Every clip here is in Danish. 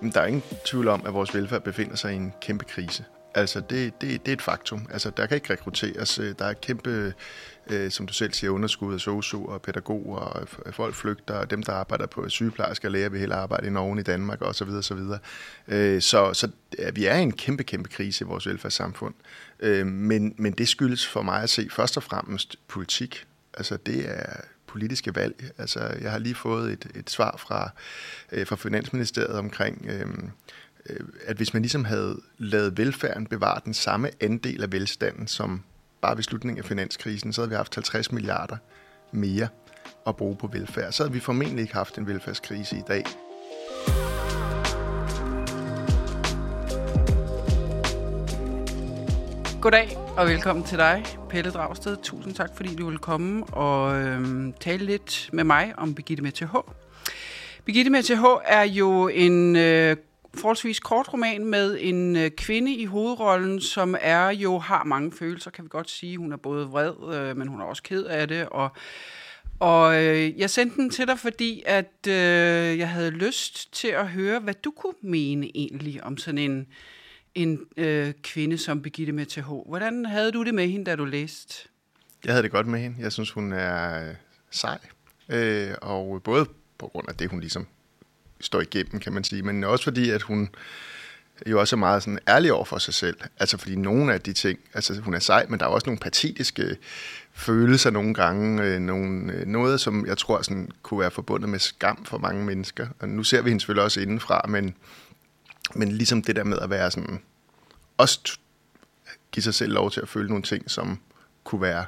Men der er ingen tvivl om, at vores velfærd befinder sig i en kæmpe krise. Altså, det, det, det er et faktum. Altså, der kan ikke rekrutteres. Øh, der er kæmpe, øh, som du selv siger, underskud af sosu og pædagoger, og øh, folk flygter, og dem, der arbejder på sygeplejersker og læger, vil hellere arbejde i Norge i Danmark, osv. Så, videre, så, videre. Øh, så, så ja, vi er i en kæmpe, kæmpe krise i vores velfærdssamfund. Øh, men, men det skyldes for mig at se først og fremmest politik. Altså, det er politiske valg. Altså, jeg har lige fået et, et svar fra, øh, fra Finansministeriet omkring, øh, øh, at hvis man ligesom havde lavet velfærden bevare den samme andel af velstanden, som bare ved slutningen af finanskrisen, så havde vi haft 50 milliarder mere at bruge på velfærd. Så havde vi formentlig ikke haft en velfærdskrise i dag. Goddag og velkommen til dig, Pelle Dragsted. Tusind tak, fordi du vil komme og øhm, tale lidt med mig om Begitte med TH. Begitte med TH er jo en øh, forholdsvis kort roman med en øh, kvinde i hovedrollen, som er jo har mange følelser, kan vi godt sige. Hun er både vred, øh, men hun er også ked af det, og og øh, jeg sendte den til dig, fordi at øh, jeg havde lyst til at høre, hvad du kunne mene egentlig om sådan en, en øh, kvinde som Birgitte med TH. Hvordan havde du det med hende, da du læste? Jeg havde det godt med hende. Jeg synes, hun er øh, sej. Øh, og både på grund af det, hun ligesom står igennem, kan man sige, men også fordi, at hun jo også er meget sådan ærlig over for sig selv. Altså fordi nogle af de ting, altså hun er sej, men der er også nogle patetiske følelser nogle gange, øh, nogle, øh, noget som jeg tror sådan, kunne være forbundet med skam for mange mennesker. Og nu ser vi hende selvfølgelig også indenfra, men, men ligesom det der med at være sådan, også give sig selv lov til at føle nogle ting, som kunne være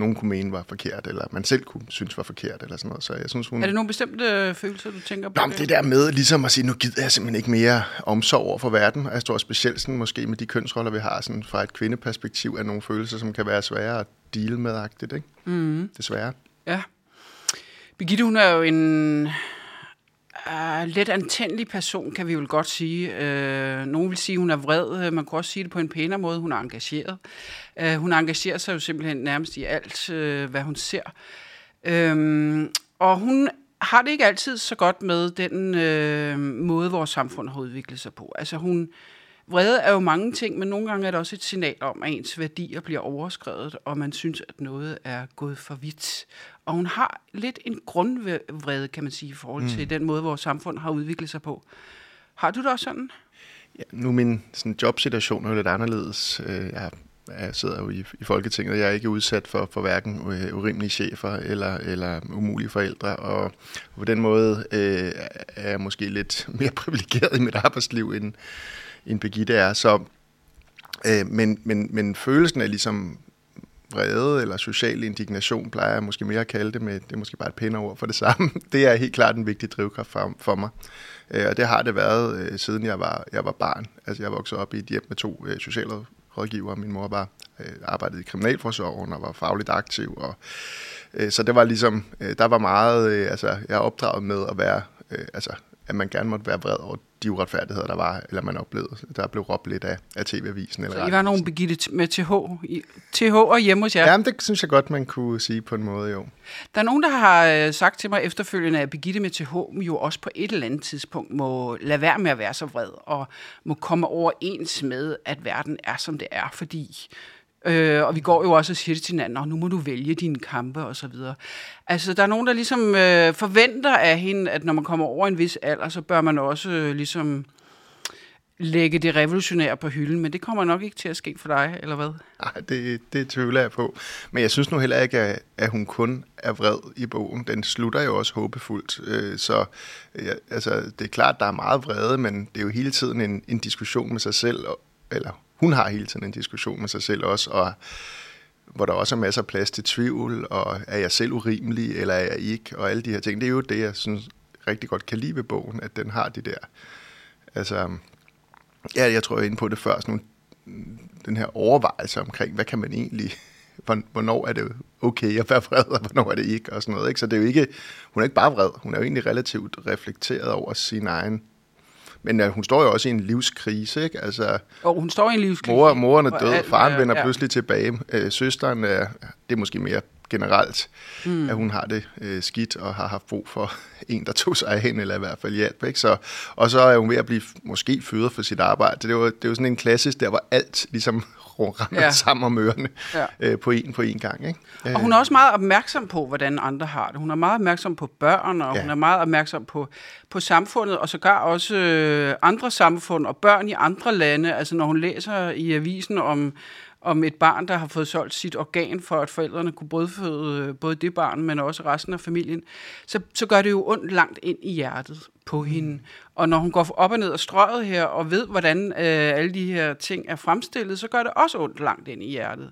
nogen kunne mene var forkert, eller man selv kunne synes var forkert, eller sådan noget. Så jeg synes, hun... Er det nogle bestemte øh, følelser, du tænker på? Nå, det? det der med ligesom at sige, nu gider jeg simpelthen ikke mere omsorg over for verden. Og jeg tror specielt sådan, måske med de kønsroller, vi har sådan, fra et kvindeperspektiv, er nogle følelser, som kan være svære at deal med-agtigt, ikke? Mm. Desværre. Ja. Birgitte, hun er jo en Ah, uh, lidt antændelig person, kan vi vel godt sige. Uh, nogen vil sige, at hun er vred. Man kan også sige det på en pænere måde. Hun er engageret. Uh, hun engagerer sig jo simpelthen nærmest i alt, uh, hvad hun ser. Uh, og hun har det ikke altid så godt med den uh, måde, vores samfund har udviklet sig på. Altså hun Vrede er jo mange ting, men nogle gange er det også et signal om, at ens værdier bliver overskrevet, og man synes, at noget er gået for vidt. Og hun har lidt en grundvrede, kan man sige, i forhold til mm. den måde, vores samfund har udviklet sig på. Har du det også sådan? Ja, nu er min sådan, jobsituation er jo lidt anderledes. Øh, jeg, jeg sidder jo i, i Folketinget, og jeg er ikke udsat for, for hverken øh, urimelige chefer eller, eller umulige forældre, og på den måde øh, er jeg måske lidt mere privilegeret i mit arbejdsliv, end, end Birgitte er. Så, øh, men, men, men følelsen af ligesom vrede eller social indignation, plejer jeg måske mere at kalde det, med, det er måske bare et pænere ord for det samme, det er helt klart en vigtig drivkraft for, for mig. Øh, og det har det været, øh, siden jeg var, jeg var barn. Altså jeg voksede op i et hjem med to øh, sociale rådgiver. Min mor var øh, arbejdede i kriminalforsorgen og var fagligt aktiv. Og, øh, så det var ligesom, øh, der var meget, øh, altså jeg er opdraget med at være, øh, altså at man gerne måtte være vred over de uretfærdigheder, der var, eller man oplevede, der blev råbt lidt af, af TV-avisen. Eller så I var nogle Birgitte med TH, TH og hjemme hos jer? Jamen, det synes jeg godt, man kunne sige på en måde, jo. Der er nogen, der har øh, sagt til mig efterfølgende, at Birgitte med TH jo også på et eller andet tidspunkt må lade være med at være så vred, og må komme overens med, at verden er, som det er, fordi Øh, og vi går jo også og siger det til hinanden, nu må du vælge dine kampe og så videre. Altså, der er nogen, der ligesom øh, forventer af hende, at når man kommer over en vis alder, så bør man også øh, ligesom lægge det revolutionære på hylden, men det kommer nok ikke til at ske for dig, eller hvad? Nej, det, det tvivler jeg på. Men jeg synes nu heller ikke, at, at hun kun er vred i bogen. Den slutter jo også håbefuldt. Øh, så ja, altså, det er klart, der er meget vrede, men det er jo hele tiden en, en diskussion med sig selv, eller hun har hele tiden en diskussion med sig selv også, og hvor der også er masser af plads til tvivl, og er jeg selv urimelig, eller er jeg ikke, og alle de her ting. Det er jo det, jeg synes rigtig godt kan lide ved bogen, at den har det der, altså, ja, jeg tror, jeg er inde på det før, sådan nogle, den her overvejelse omkring, hvad kan man egentlig, hvornår er det okay at være vred, og hvornår er det ikke, og sådan noget. Ikke? Så det er jo ikke, hun er ikke bare vred, hun er jo egentlig relativt reflekteret over sin egen men uh, hun står jo også i en livskrise, ikke? Altså, og hun står i en livskrise. Mor, moren er død, faren ja, vender ja. pludselig tilbage. Uh, søsteren er, det er måske mere generelt, mm. at hun har det øh, skidt og har haft brug for en, der tog sig af hende, eller i hvert fald hjælp. Ikke? Så, og så er hun ved at blive måske føder for sit arbejde. Det var, det var sådan en klassisk der, hvor alt ligesom rammer ja. sammen om ørerne ja. øh, på en på en gang. Ikke? Og hun er også meget opmærksom på, hvordan andre har det. Hun er meget opmærksom på børn, og ja. hun er meget opmærksom på, på samfundet, og sågar også øh, andre samfund og børn i andre lande. Altså når hun læser i avisen om om et barn, der har fået solgt sit organ, for at forældrene kunne brødføde øh, både det barn, men også resten af familien, så, så gør det jo ondt langt ind i hjertet på mm. hende. Og når hun går op og ned og strøget her, og ved, hvordan øh, alle de her ting er fremstillet, så gør det også ondt langt ind i hjertet.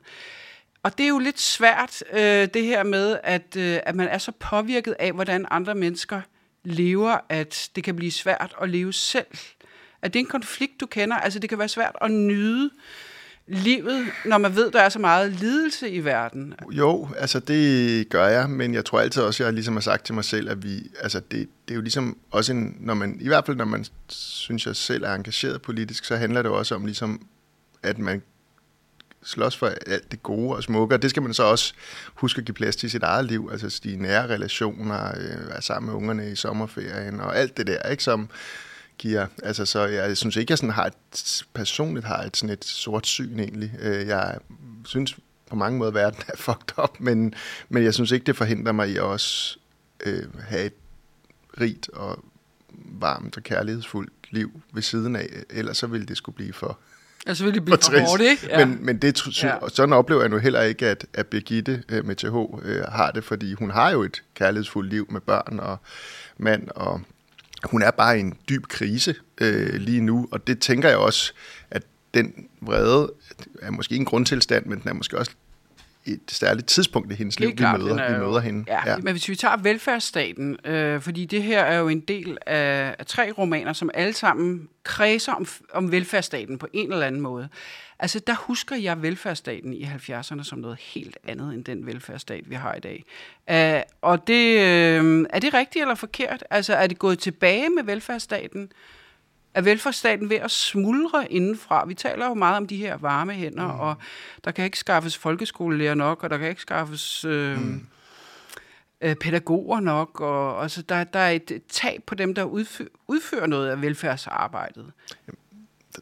Og det er jo lidt svært, øh, det her med, at, øh, at man er så påvirket af, hvordan andre mennesker lever, at det kan blive svært at leve selv. At det er en konflikt, du kender. Altså, det kan være svært at nyde livet, når man ved, der er så meget lidelse i verden? Jo, altså det gør jeg, men jeg tror altid også, jeg ligesom har sagt til mig selv, at vi, altså det, det er jo ligesom også en, når man, i hvert fald når man synes, jeg selv er engageret politisk, så handler det også om ligesom, at man slås for alt det gode og smukke, og det skal man så også huske at give plads til i sit eget liv, altså de nære relationer, øh, være sammen med ungerne i sommerferien og alt det der, ikke, som, giver. Altså, så jeg synes ikke, jeg sådan har et, personligt har et, sådan et sort syn egentlig. Øh, jeg synes på mange måder, at verden er fucked up, men, men jeg synes ikke, det forhindrer mig i at også øh, have et rigt og varmt og kærlighedsfuldt liv ved siden af. Ellers så ville det skulle blive for Altså vil det blive for hårdt, ikke? Ja. Men, men det, synes, ja. sådan oplever jeg nu heller ikke, at, at Birgitte øh, med TH øh, har det, fordi hun har jo et kærlighedsfuldt liv med børn og mand og hun er bare i en dyb krise øh, lige nu, og det tænker jeg også, at den vrede er måske en grundtilstand, men den er måske også et særligt tidspunkt i hendes liv, klart, vi møder, vi møder hende. Ja, ja, men hvis vi tager velfærdsstaten, øh, fordi det her er jo en del af, af tre romaner, som alle sammen kredser om, om velfærdsstaten på en eller anden måde. Altså, der husker jeg velfærdsstaten i 70'erne som noget helt andet end den velfærdsstat, vi har i dag. Uh, og det, uh, er det rigtigt eller forkert? Altså, er det gået tilbage med velfærdsstaten? Er velfærdsstaten ved at smuldre indenfra? Vi taler jo meget om de her varme hænder, mm. og der kan ikke skaffes folkeskolelærer nok, og der kan ikke skaffes... Øh, mm pædagoger nok, og altså, der, der er et tab på dem, der udfører, udfører noget af velfærdsarbejdet.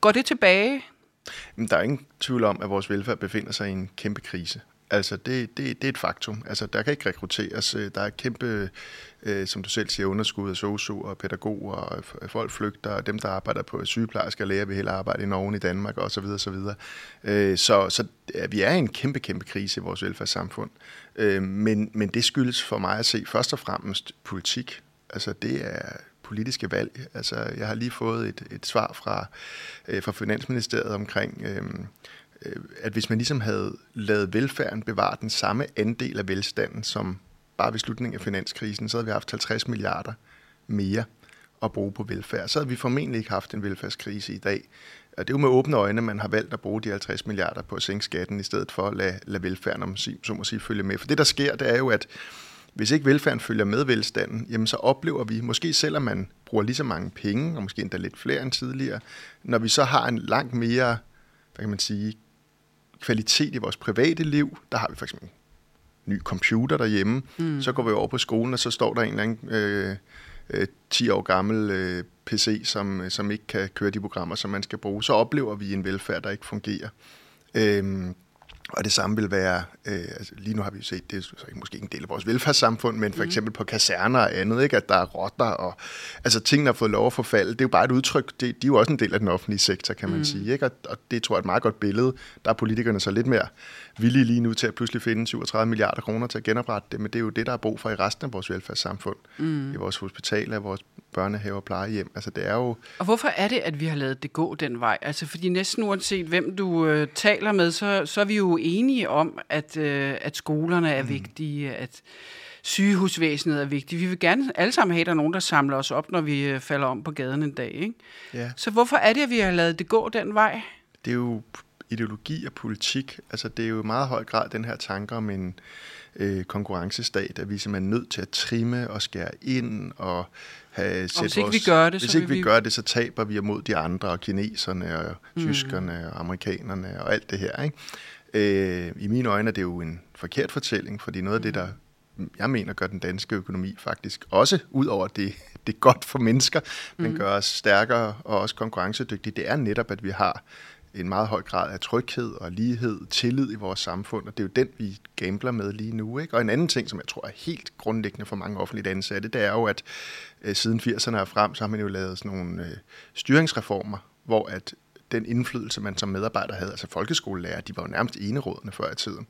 Går det tilbage? Men der er ingen tvivl om, at vores velfærd befinder sig i en kæmpe krise. Altså, det, det, det er et faktum. Altså, der kan ikke rekrutteres. Øh, der er kæmpe, øh, som du selv siger, underskud af sosu og pædagoger, og øh, folk flygter, og dem, der arbejder på sygeplejersker og læger, vil heller arbejde i Norge i Danmark, osv. Så, videre. Øh, så, så ja, vi er i en kæmpe, kæmpe krise i vores velfærdssamfund. Øh, men, men det skyldes for mig at se først og fremmest politik. Altså, det er politiske valg. Altså, jeg har lige fået et, et svar fra, øh, fra Finansministeriet omkring, øh, Øh, at hvis man ligesom havde lavet velfærden bevare den samme andel af velstanden, som bare ved slutningen af finanskrisen, så havde vi haft 50 milliarder mere at bruge på velfærd. Så havde vi formentlig ikke haft en velfærdskrise i dag. Og det er jo med åbne øjne, man har valgt at bruge de 50 milliarder på at sænke skatten, i stedet for at lade, lade velfærden, om så må sige, følge med. For det, der sker, det er jo, at hvis ikke velfærden følger med velstanden, jamen så oplever vi, måske selvom man bruger lige så mange penge, og måske endda lidt flere end tidligere, når vi så har en langt mere, hvad kan man sige, kvalitet i vores private liv, der har vi for eksempel en ny computer derhjemme, mm. så går vi over på skolen, og så står der en eller anden øh, øh, 10 år gammel øh, PC, som, som ikke kan køre de programmer, som man skal bruge. Så oplever vi en velfærd, der ikke fungerer. Øh, og det samme vil være, øh, altså lige nu har vi jo set, det er så ikke, måske ikke en del af vores velfærdssamfund, men for mm. eksempel på kaserner og andet, ikke? at der er rotter, og altså tingene har fået lov at forfalde. Det er jo bare et udtryk, det, de er jo også en del af den offentlige sektor, kan man mm. sige. Ikke? Og, og det tror jeg er et meget godt billede. Der er politikerne så lidt mere villige lige nu til at pludselig finde 37 milliarder kroner til at genoprette det, men det er jo det, der er brug for i resten af vores velfærdssamfund. Mm. I vores hospitaler, vores børnehaver og plejehjem. Altså, det er jo... Og hvorfor er det, at vi har lavet det gå den vej? Altså, fordi næsten uanset hvem du øh, taler med, så, så er vi jo enige om, at, øh, at skolerne er mm. vigtige, at sygehusvæsenet er vigtigt. Vi vil gerne alle sammen have, at der er nogen, der samler os op, når vi øh, falder om på gaden en dag. Ikke? Ja. Så hvorfor er det, at vi har lavet det gå den vej? Det er jo ideologi og politik. Altså, det er jo i meget høj grad den her tanke om en øh, konkurrencestat, at vi simpelthen er nødt til at trimme og skære ind og have set hvis ikke vores, vi gør det, hvis ikke vi, vi gør det, så taber vi imod de andre, og kineserne og mm. tyskerne og amerikanerne og alt det her. Ikke? Øh, I mine øjne er det jo en forkert fortælling, fordi noget af det, der jeg mener gør den danske økonomi faktisk også, ud over det, det er godt for mennesker, men mm. gør os stærkere og også konkurrencedygtige, det er netop, at vi har en meget høj grad af tryghed og lighed, tillid i vores samfund, og det er jo den, vi gambler med lige nu. Ikke? Og en anden ting, som jeg tror er helt grundlæggende for mange offentlige ansatte, det er jo, at øh, siden 80'erne og frem, så har man jo lavet sådan nogle øh, styringsreformer, hvor at den indflydelse, man som medarbejder havde, altså folkeskolelærer, de var jo nærmest enerådende før i tiden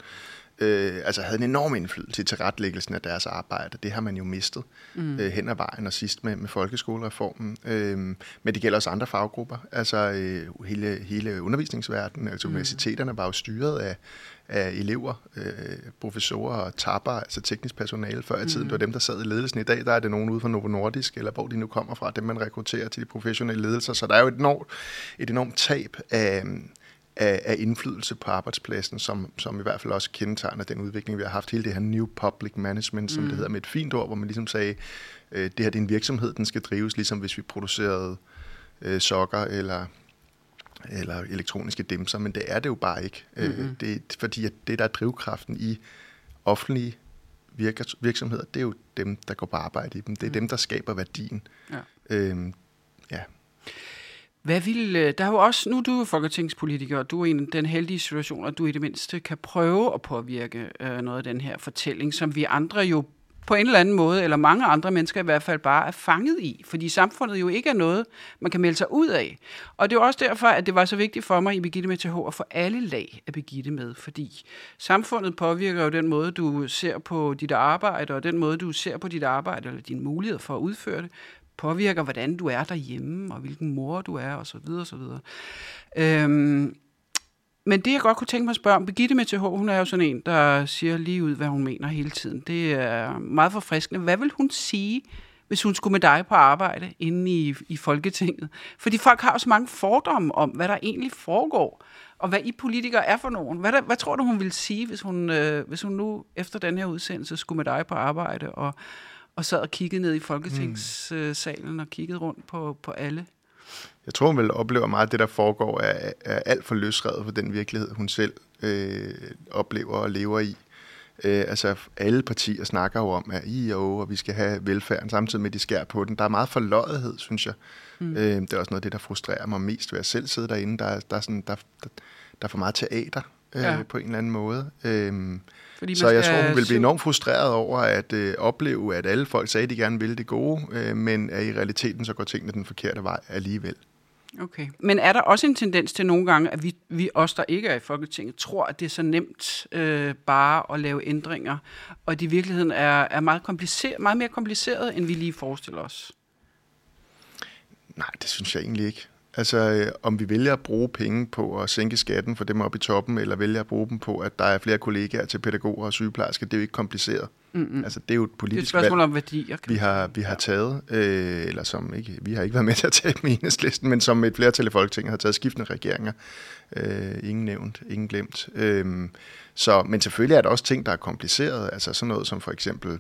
øh, altså havde en enorm indflydelse til retlæggelsen af deres arbejde. Det har man jo mistet mm. øh, hen ad vejen og sidst med, med folkeskolereformen. Øh, men det gælder også andre faggrupper. Altså øh, hele, hele undervisningsverdenen, altså mm. universiteterne var jo styret af, af elever, øh, professorer og tapper, altså teknisk personale før i tiden. Mm. Det var dem, der sad i ledelsen. I dag der er det nogen ude fra Novo Nordisk, eller hvor de nu kommer fra, dem man rekrutterer til de professionelle ledelser. Så der er jo et enormt, et enormt tab af, af, af indflydelse på arbejdspladsen, som, som i hvert fald også kendetegner den udvikling, vi har haft. Hele det her New Public Management, som mm. det hedder med et fint ord, hvor man ligesom sagde, øh, det her det er en virksomhed, den skal drives, ligesom hvis vi producerede øh, sokker eller eller elektroniske dimser, men det er det jo bare ikke. Mm-hmm. Øh, det, fordi at det, der er drivkraften i offentlige virksomheder, det er jo dem, der går på arbejde i dem. Det er mm. dem, der skaber værdien. Ja. Øhm, ja. Hvad vil, øh, der er jo også, nu er du folketingspolitiker, og du er i den heldige situation, at du i det mindste kan prøve at påvirke øh, noget af den her fortælling, som vi andre jo på en eller anden måde, eller mange andre mennesker i hvert fald bare er fanget i, fordi samfundet jo ikke er noget, man kan melde sig ud af. Og det er også derfor, at det var så vigtigt for mig i Begitte med TH at få alle lag af Begitte med, fordi samfundet påvirker jo den måde, du ser på dit arbejde, og den måde, du ser på dit arbejde, eller din mulighed for at udføre det, påvirker, hvordan du er derhjemme, og hvilken mor du er, og så videre, og så videre. Øhm, men det, jeg godt kunne tænke mig at spørge om, Birgitte med TH, hun er jo sådan en, der siger lige ud, hvad hun mener hele tiden. Det er meget forfriskende. Hvad vil hun sige, hvis hun skulle med dig på arbejde inde i, i Folketinget? Fordi folk har jo så mange fordomme om, hvad der egentlig foregår, og hvad I politikere er for nogen. Hvad, der, hvad tror du, hun vil sige, hvis hun, øh, hvis hun nu efter den her udsendelse skulle med dig på arbejde og, og sad og kiggede ned i Folketingssalen og kiggede rundt på, på alle. Jeg tror, hun vil opleve meget, at det, der foregår, er, er alt for løsredet for den virkelighed, hun selv øh, oplever og lever i. Øh, altså, alle partier snakker jo om, at I og, og vi skal have velfærden, samtidig med, at de skærer på den. Der er meget forløjethed, synes jeg. Mm. Øh, det er også noget af det, der frustrerer mig mest ved at selv sidde derinde. Der, der, er, sådan, der, der, der er for meget teater øh, ja. på en eller anden måde. Øh, fordi så jeg tror, hun vil blive enormt frustreret over at øh, opleve, at alle folk sagde, at de gerne ville det gode, øh, men at i realiteten så går tingene den forkerte vej alligevel. Okay. Men er der også en tendens til nogle gange, at vi, vi os, der ikke er i Folketinget, tror, at det er så nemt øh, bare at lave ændringer, og at det i virkeligheden er, er meget, kompliceret, meget mere kompliceret, end vi lige forestiller os? Nej, det synes jeg egentlig ikke. Altså, øh, om vi vælger at bruge penge på at sænke skatten for dem oppe i toppen, eller vælger at bruge dem på, at der er flere kollegaer til pædagoger og sygeplejersker, det er jo ikke kompliceret. Mm-hmm. Altså, det er jo et politisk valg, om værdier, vi har, vi har taget, øh, eller som ikke, vi har ikke været med til at tage med enhedslisten, men som et flertal i Folketinget har taget skiftende regeringer. Øh, ingen nævnt, ingen glemt. Øh, så, men selvfølgelig er der også ting, der er kompliceret, altså sådan noget som for eksempel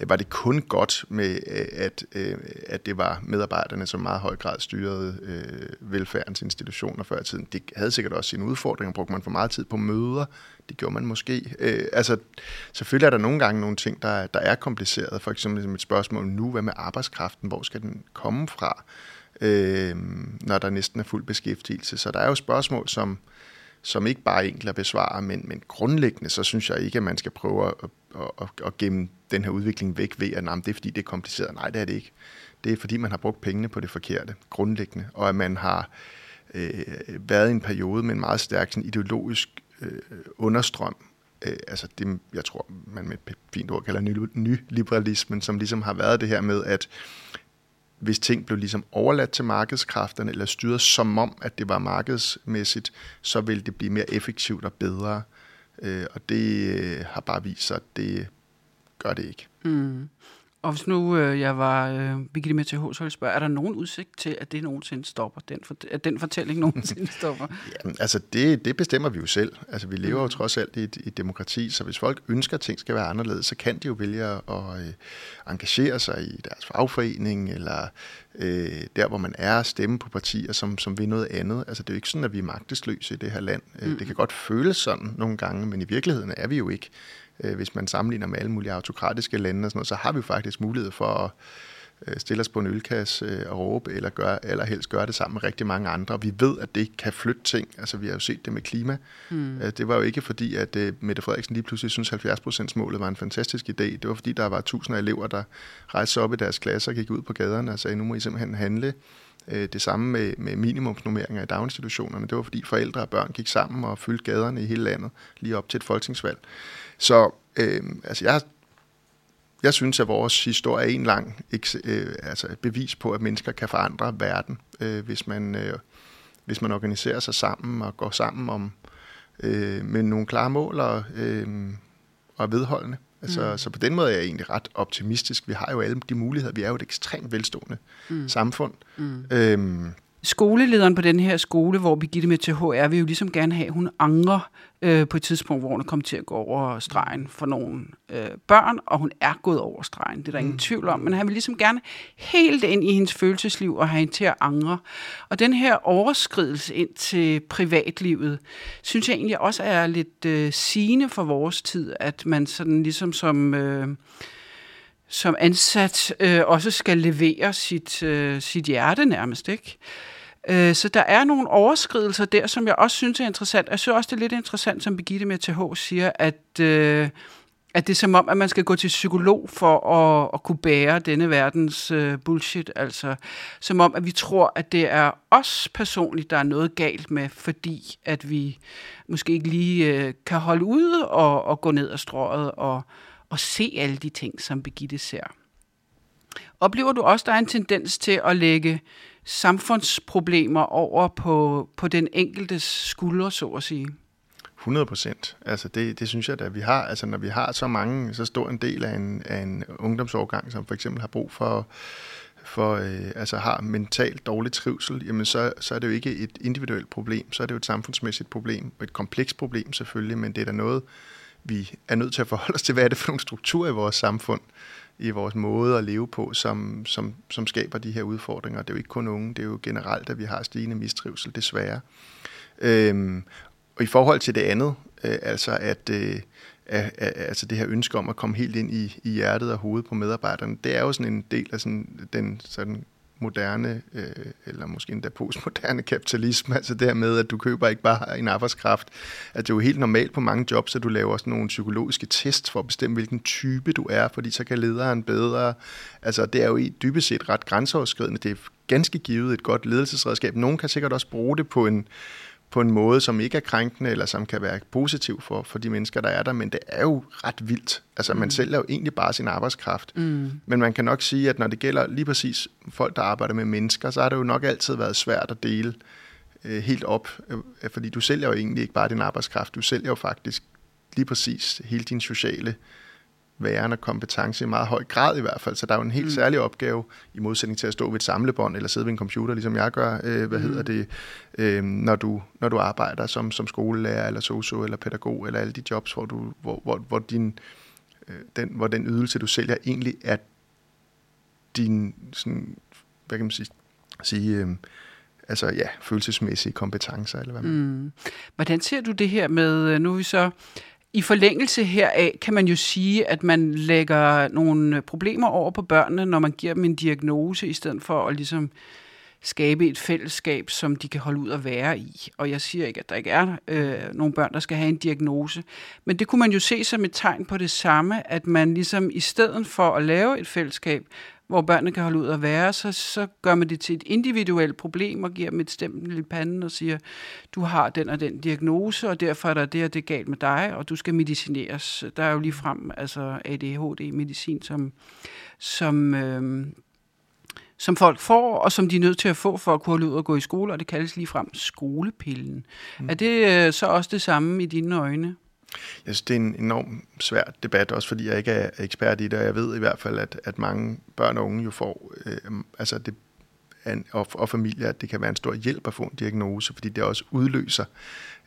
Øh, var det kun godt med, øh, at, øh, at det var medarbejderne, som meget høj grad styrede øh, velfærdens institutioner før i tiden. Det havde sikkert også sine udfordringer. Brugte man for meget tid på møder? Det gjorde man måske. altså, selvfølgelig er der nogle gange nogle ting, der, der er kompliceret. For eksempel et spørgsmål nu, hvad med arbejdskraften? Hvor skal den komme fra, når der næsten er fuld beskæftigelse? Så der er jo spørgsmål, som, som ikke bare er enkelt at besvare, men, men grundlæggende, så synes jeg ikke, at man skal prøve at, at, at, at gemme den her udvikling væk ved, at nej, det er fordi, det er kompliceret. Nej, det er det ikke. Det er fordi, man har brugt pengene på det forkerte, grundlæggende, og at man har øh, været i en periode med en meget stærk sådan, ideologisk øh, understrøm. Øh, altså det, jeg tror, man med et fint ord kalder ny, nyliberalismen, som ligesom har været det her med, at hvis ting blev ligesom overladt til markedskræfterne, eller styret som om, at det var markedsmæssigt, så ville det blive mere effektivt og bedre. Øh, og det øh, har bare vist sig, at det gør det ikke. Mm. Og hvis nu øh, jeg var øh, Birgitte med til H, så vil jeg spørge, er der nogen udsigt til, at det nogensinde stopper, den, for, at den fortælling nogensinde stopper? Jamen, altså det, det bestemmer vi jo selv. Altså vi lever mm. jo trods alt i et, i et demokrati, så hvis folk ønsker, at ting skal være anderledes, så kan de jo vælge at øh, engagere sig i deres fagforening, eller øh, der, hvor man er, stemme på partier, som, som vil noget andet. Altså, det er jo ikke sådan, at vi er magtesløse i det her land. Mm. Det kan godt føles sådan nogle gange, men i virkeligheden er vi jo ikke. Øh, hvis man sammenligner med alle mulige autokratiske lande og sådan noget, så har vi faktisk mulighed for at stille os på en ølkasse øh, og råbe, eller, gøre, eller helst gøre det sammen med rigtig mange andre. Vi ved, at det kan flytte ting. Altså, vi har jo set det med klima. Mm. Øh, det var jo ikke fordi, at Mette Frederiksen lige pludselig synes, at 70%-målet var en fantastisk idé. Det var fordi, der var tusinder af elever, der rejste op i deres klasser og gik ud på gaderne og sagde, nu må I simpelthen handle. Det samme med, med minimumsnummeringer i daginstitutionerne. Det var fordi forældre og børn gik sammen og fyldte gaderne i hele landet lige op til et folketingsvalg. Så øh, altså jeg jeg synes, at vores historie er en lang øh, altså et bevis på, at mennesker kan forandre verden, øh, hvis, man, øh, hvis man organiserer sig sammen og går sammen om øh, med nogle klare mål og, øh, og vedholdende. Altså, mm. Så på den måde er jeg egentlig ret optimistisk. Vi har jo alle de muligheder. Vi er jo et ekstremt velstående mm. samfund. Mm. Øhm, Skolelederen på den her skole, hvor Birgitte med THR, vil jo ligesom gerne have, at hun angrer øh, på et tidspunkt, hvor hun er kommet til at gå over stregen for nogle øh, børn, og hun er gået over stregen, det er der ingen mm. tvivl om, men han vil ligesom gerne helt ind i hendes følelsesliv og have hende til at angre. Og den her overskridelse ind til privatlivet, synes jeg egentlig også er lidt øh, sigende for vores tid, at man sådan ligesom som... Øh, som ansat øh, også skal levere sit, øh, sit hjerte nærmest, ikke? Øh, så der er nogle overskridelser der, som jeg også synes er interessant. Jeg synes også, det er lidt interessant, som Birgitte med TH siger, at, øh, at det er som om, at man skal gå til psykolog for at, at kunne bære denne verdens øh, bullshit. Altså, som om, at vi tror, at det er os personligt, der er noget galt med, fordi at vi måske ikke lige øh, kan holde ud og, og gå ned ad strået og, og se alle de ting, som Birgitte ser. Oplever du også, der er en tendens til at lægge samfundsproblemer over på, på den enkeltes skuldre, så at sige? 100 procent. Altså det, det synes jeg at vi har. Altså når vi har så mange, så stor en del af en, af en ungdomsårgang, som for eksempel har brug for for øh, altså har mentalt dårlig trivsel, jamen så, så er det jo ikke et individuelt problem, så er det jo et samfundsmæssigt problem, et komplekst problem selvfølgelig, men det er da noget, vi er nødt til at forholde os til, hvad er det for nogle strukturer i vores samfund, i vores måde at leve på, som, som, som skaber de her udfordringer. Det er jo ikke kun unge, det er jo generelt, at vi har stigende mistrivsel, desværre. Øhm, og i forhold til det andet, øh, altså at øh, altså det her ønske om at komme helt ind i, i hjertet og hovedet på medarbejderne, det er jo sådan en del af sådan, den sådan moderne, øh, eller måske endda postmoderne kapitalisme, altså dermed, at du køber ikke bare en arbejdskraft. At det er jo helt normalt på mange jobs, at du laver sådan nogle psykologiske tests for at bestemme, hvilken type du er, fordi så kan lederen bedre. Altså det er jo i dybest set ret grænseoverskridende. Det er ganske givet et godt ledelsesredskab. Nogen kan sikkert også bruge det på en, på en måde, som ikke er krænkende, eller som kan være positiv for, for de mennesker, der er der, men det er jo ret vildt. Altså, mm. man sælger jo egentlig bare sin arbejdskraft. Mm. Men man kan nok sige, at når det gælder lige præcis folk, der arbejder med mennesker, så har det jo nok altid været svært at dele øh, helt op, øh, fordi du sælger jo egentlig ikke bare din arbejdskraft, du sælger jo faktisk lige præcis hele din sociale øh, væren og kompetence i meget høj grad i hvert fald. Så der er jo en helt mm. særlig opgave, i modsætning til at stå ved et samlebånd eller sidde ved en computer, ligesom jeg gør, øh, hvad mm. hedder det, øh, når, du, når du arbejder som, som skolelærer eller socio eller pædagog eller alle de jobs, hvor, du, hvor, hvor, hvor, din, øh, den, hvor den ydelse, du sælger, egentlig er din, sådan, hvad kan man sige, sige øh, altså ja, følelsesmæssige kompetencer, eller hvad man... Mm. Hvordan ser du det her med, øh, nu er vi så i forlængelse heraf kan man jo sige, at man lægger nogle problemer over på børnene, når man giver dem en diagnose, i stedet for at ligesom skabe et fællesskab, som de kan holde ud at være i. Og jeg siger ikke, at der ikke er øh, nogle børn, der skal have en diagnose. Men det kunne man jo se som et tegn på det samme, at man ligesom i stedet for at lave et fællesskab, hvor børnene kan holde ud at være, så, så gør man det til et individuelt problem og giver dem et stempel i panden og siger, du har den og den diagnose, og derfor er der det og det galt med dig, og du skal medicineres. Der er jo lige frem altså ADHD-medicin, som, som, øh, som folk får, og som de er nødt til at få for at kunne holde ud og gå i skole, og det kaldes lige frem skolepillen. Mm. Er det øh, så også det samme i dine øjne? Jeg synes, det er en enorm svær debat, også fordi jeg ikke er ekspert i det, og jeg ved i hvert fald, at, at mange børn og unge jo får, øh, altså det, og, og familier, at det kan være en stor hjælp at få en diagnose, fordi det også udløser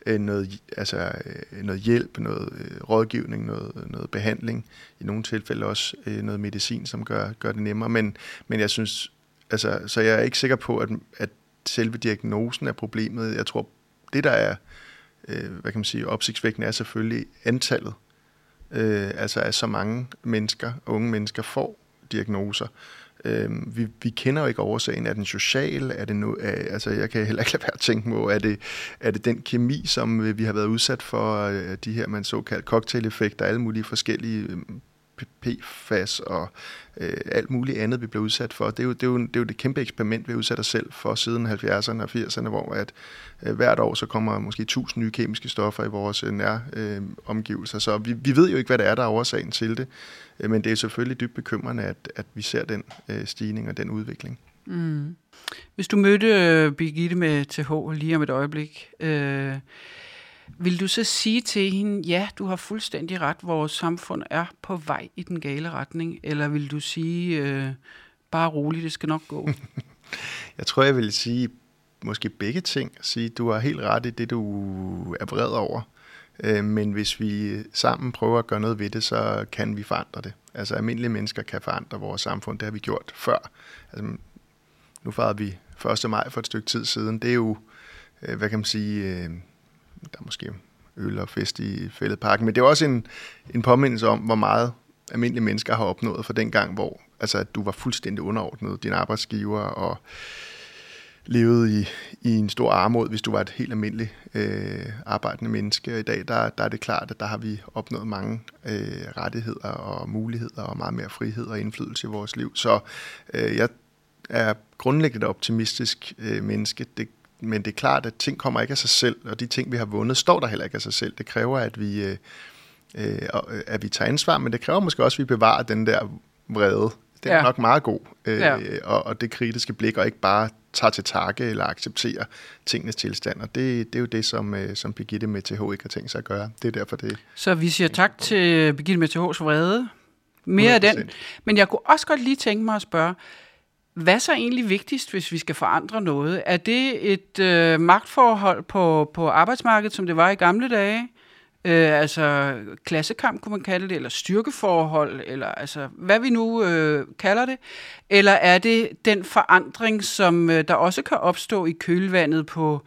øh, noget, altså, øh, noget hjælp, noget øh, rådgivning, noget, noget behandling, i nogle tilfælde også øh, noget medicin, som gør, gør det nemmere. Men, men jeg synes Altså, så jeg er ikke sikker på, at, at selve diagnosen er problemet. Jeg tror, det der er, øh, hvad kan man sige, opsigtsvækkende er selvfølgelig antallet. Øh, altså at så mange mennesker, unge mennesker, får diagnoser. Øh, vi, vi kender jo ikke årsagen. Er den social? Er det nu, er, altså jeg kan heller ikke lade være at tænke på, er det, er det den kemi, som øh, vi har været udsat for, øh, de her man såkaldt cocktail-effekter, alle mulige forskellige øh, PFAS og øh, alt muligt andet, vi bliver udsat for. Det er, jo, det, er jo, det er jo det kæmpe eksperiment, vi har udsat os selv for siden 70'erne og 80'erne, hvor at øh, hvert år så kommer måske 1000 nye kemiske stoffer i vores øh, nære øh, omgivelser. Så vi, vi ved jo ikke, hvad det er, der er årsagen til det. Øh, men det er selvfølgelig dybt bekymrende, at, at vi ser den øh, stigning og den udvikling. Mm. Hvis du mødte øh, Birgitte med TH lige om et øjeblik, øh, vil du så sige til hende, ja, du har fuldstændig ret, vores samfund er på vej i den gale retning, eller vil du sige, øh, bare roligt, det skal nok gå? jeg tror, jeg vil sige måske begge ting. Sige, du har helt ret i det, du er vred over. Øh, men hvis vi sammen prøver at gøre noget ved det, så kan vi forandre det. Altså almindelige mennesker kan forandre vores samfund. Det har vi gjort før. Altså, nu fejrede vi 1. maj for et stykke tid siden. Det er jo, øh, hvad kan man sige, øh, der er måske øl og fest i fældeparken, men det er også en, en påmindelse om, hvor meget almindelige mennesker har opnået fra den gang, hvor altså, at du var fuldstændig underordnet din arbejdsgiver og levede i, i en stor armod, hvis du var et helt almindeligt øh, arbejdende menneske. Og i dag, der, der er det klart, at der har vi opnået mange øh, rettigheder og muligheder og meget mere frihed og indflydelse i vores liv. Så øh, jeg er grundlæggende optimistisk øh, menneske. Det men det er klart, at ting kommer ikke af sig selv, og de ting, vi har vundet, står der heller ikke af sig selv. Det kræver, at vi, øh, øh, at vi tager ansvar, men det kræver måske også, at vi bevarer den der vrede. Det er ja. nok meget god, øh, ja. og, og det kritiske blik, og ikke bare tager til takke eller accepterer tingenes tilstand. Og det, det er jo det, som, øh, som Birgitte med TH ikke har tænkt sig at gøre. Det er derfor det. Så vi siger tak til Birgitte med TH's vrede. Mere 100%. af den. Men jeg kunne også godt lige tænke mig at spørge, hvad er så egentlig vigtigst, hvis vi skal forandre noget? Er det et øh, magtforhold på, på arbejdsmarkedet, som det var i gamle dage? Øh, altså klassekamp, kunne man kalde det, eller styrkeforhold, eller altså hvad vi nu øh, kalder det? Eller er det den forandring, som øh, der også kan opstå i kølvandet på,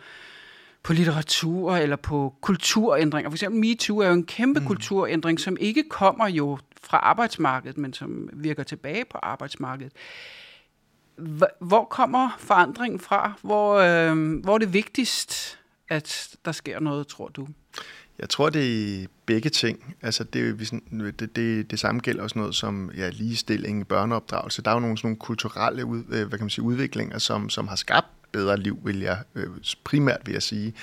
på litteratur eller på kulturændringer? For eksempel MeToo er jo en kæmpe mm. kulturændring, som ikke kommer jo fra arbejdsmarkedet, men som virker tilbage på arbejdsmarkedet. Hvor kommer forandringen fra? Hvor, øh, hvor er det vigtigst, at der sker noget, tror du? Jeg tror, det er begge ting. Altså, det, det, det, det samme gælder også noget som ja, ligestilling, børneopdragelse. Der er jo nogle, sådan nogle kulturelle ud, øh, hvad kan man sige, udviklinger, som, som har skabt bedre liv, vil jeg øh, primært vil jeg sige.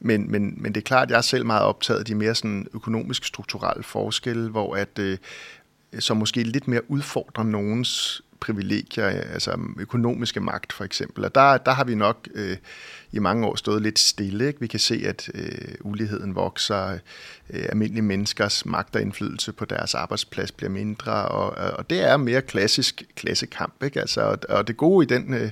Men, men, men det er klart, at jeg er selv meget optaget af de mere sådan økonomisk strukturelle forskelle, hvor at, øh, som måske lidt mere udfordrer nogens privilegier, altså økonomiske magt for eksempel. Og der, der har vi nok øh, i mange år stået lidt stille. Ikke? Vi kan se, at øh, uligheden vokser, øh, almindelige menneskers magt og indflydelse på deres arbejdsplads bliver mindre, og, og det er mere klassisk klassekamp. Ikke? Altså, og, og det gode i den øh,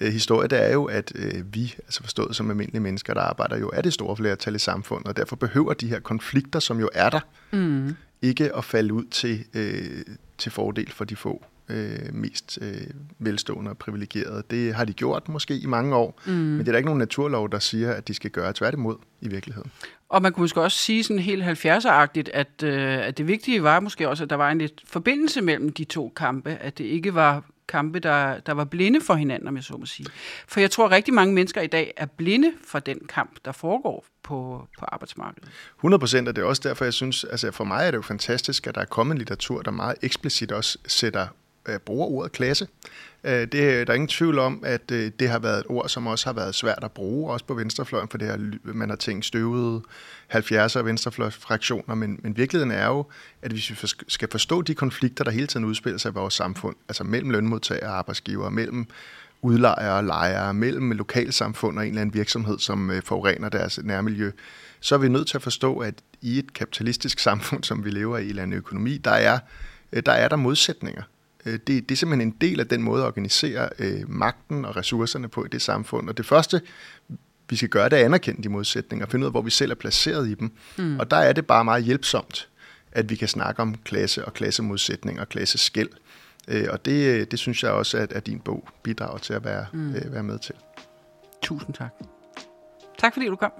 øh, historie, det er jo, at øh, vi, altså forstået som almindelige mennesker, der arbejder jo, er det store flertal i samfundet, og derfor behøver de her konflikter, som jo er der, mm. ikke at falde ud til, øh, til fordel for de få øh, mest øh, velstående og privilegerede. Det har de gjort måske i mange år, mm. men det er der ikke nogen naturlov, der siger, at de skal gøre tværtimod i virkeligheden. Og man kunne måske også sige sådan helt 70'er-agtigt, at, øh, at det vigtige var måske også, at der var en lidt forbindelse mellem de to kampe, at det ikke var kampe, der, der var blinde for hinanden, om jeg så må sige. For jeg tror, at rigtig mange mennesker i dag er blinde for den kamp, der foregår på, på arbejdsmarkedet. 100 procent, og det er også derfor, jeg synes, altså for mig er det jo fantastisk, at der er kommet litteratur, der meget eksplicit også sætter øh, bruger ordet klasse. Øh, det, øh, der er ingen tvivl om, at øh, det har været et ord, som også har været svært at bruge, også på venstrefløjen, for det her, man har tænkt støvede 70'er venstrefløjsfraktioner, men, men virkeligheden er jo, at hvis vi skal forstå de konflikter, der hele tiden udspiller sig i vores samfund, altså mellem lønmodtagere og arbejdsgiver, mellem udlejere og lejere, mellem lokalsamfund og en eller anden virksomhed, som øh, forurener deres nærmiljø, så er vi nødt til at forstå, at i et kapitalistisk samfund, som vi lever i, eller en økonomi, der er, øh, der er der modsætninger. Øh, det, det er simpelthen en del af den måde at organisere øh, magten og ressourcerne på i det samfund. Og det første, vi skal gøre, det er at anerkende de modsætninger og finde ud af, hvor vi selv er placeret i dem. Mm. Og der er det bare meget hjælpsomt, at vi kan snakke om klasse og klassemodsætning og klasseskæld. Øh, og det, det synes jeg også, at, at din bog bidrager til at være, mm. øh, være med til. Tusind tak. Tak fordi du kom.